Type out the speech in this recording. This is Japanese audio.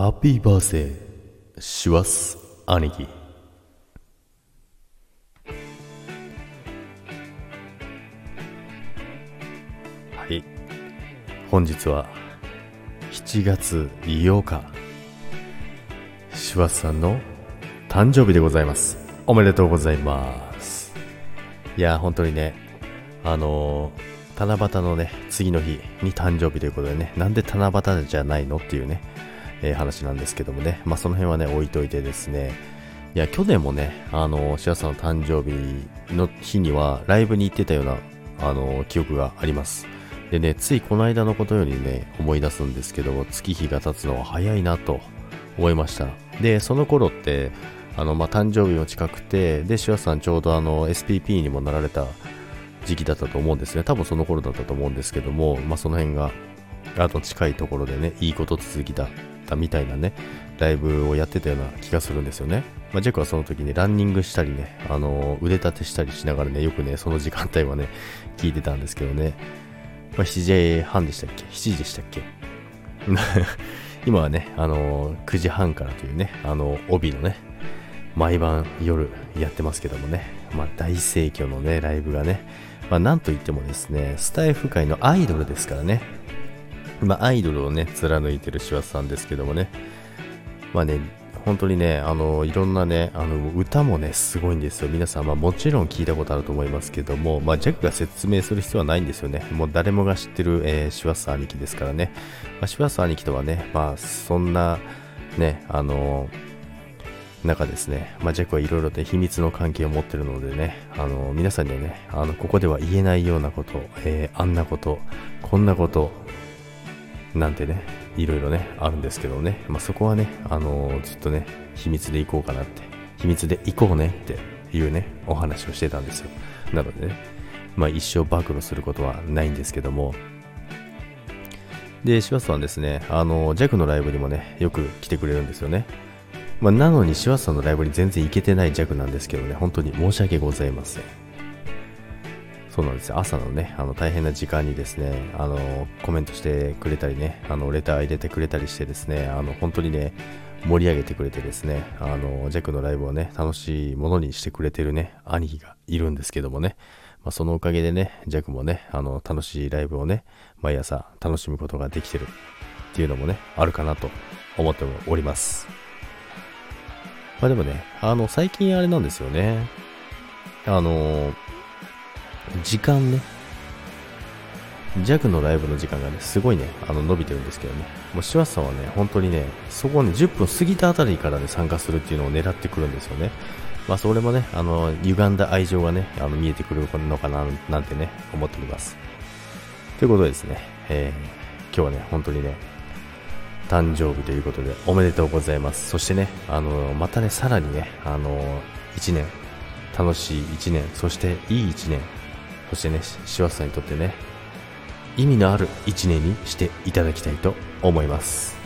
ハッピーバースデーします兄貴はい本日は7月8日シュワスさんの誕生日でございますおめでとうございますいや本当にねあのー七夕のね、次の日に誕生日ということでね、なんで七夕じゃないのっていうね、えー、話なんですけどもね、まあその辺はね、置いといてですね、いや、去年もね、あの、シアさんの誕生日の日にはライブに行ってたような、あの、記憶があります。でね、ついこの間のことよりね、思い出すんですけども、月日が経つのは早いなと思いました。で、その頃って、あの、まあ、誕生日も近くて、で、シュワさんちょうどあの、SPP にもなられた時期だったと思うんですね。多分その頃だったと思うんですけども、まあ、その辺が、あと近いところでね、いいこと続きだったみたいなね、ライブをやってたような気がするんですよね。まあ、ジェクはその時にランニングしたりね、あのー、腕立てしたりしながらね、よくね、その時間帯はね、聞いてたんですけどね、まあ、7時半でしたっけ ?7 時でしたっけ？今はね、あのー、9時半からというね、あのー、帯のね、毎晩夜やってますけどもね、まあ、大盛況のね、ライブがね、まあ、なんといってもですね、スタイフ界のアイドルですからね、まあ、アイドルをね、貫いてるシワさんですけどもね、まあね、本当にね、あの、いろんなね、あの、歌もね、すごいんですよ。皆さん、まあもちろん聞いたことあると思いますけども、まあ、ジャックが説明する必要はないんですよね。もう誰もが知ってる、えー、シワス兄貴ですからね。まあ、シワス兄貴とはね、まあ、そんな、ね、あの中ですね、まあ、ジャックはいろいろと秘密の関係を持ってるのでね、あの、皆さんにはね、あの、ここでは言えないようなこと、えー、あんなこと、こんなこと、なんてね、いろいろね、あるんですけどね、まあ、そこはね、あのー、ずっとね、秘密でいこうかなって、秘密でいこうねっていうね、お話をしてたんですよ。なのでね、まあ、一生暴露することはないんですけども、で、シワスはですね、あの、ジャックのライブにもね、よく来てくれるんですよね。まあ、なのに、シワさんのライブに全然行けてない弱なんですけどね、本当に申し訳ございません。そうなんですよ。朝のね、あの、大変な時間にですね、あの、コメントしてくれたりね、あの、レター入れてくれたりしてですね、あの、本当にね、盛り上げてくれてですね、あの、ジャックのライブをね、楽しいものにしてくれてるね、兄貴がいるんですけどもね、まあ、そのおかげでね、ジャックもね、あの、楽しいライブをね、毎朝楽しむことができてるっていうのもね、あるかなと思っております。まあでもね、あの、最近あれなんですよね。あの、時間ね。弱のライブの時間がね、すごいね、あの、伸びてるんですけどね。もう、シワさんはね、本当にね、そこをね、10分過ぎたあたりからね、参加するっていうのを狙ってくるんですよね。まあ、それもね、あの、歪んだ愛情がね、あの、見えてくるのかな、なんてね、思っております。ということでですね、えー、今日はね、本当にね、誕生日ということでおめでとうございます。そしてね、あの、またね、さらにね、あの、1年、楽しい1年、そしていい1年、そしてね、シワさんにとってね、意味のある一年にしていただきたいと思います。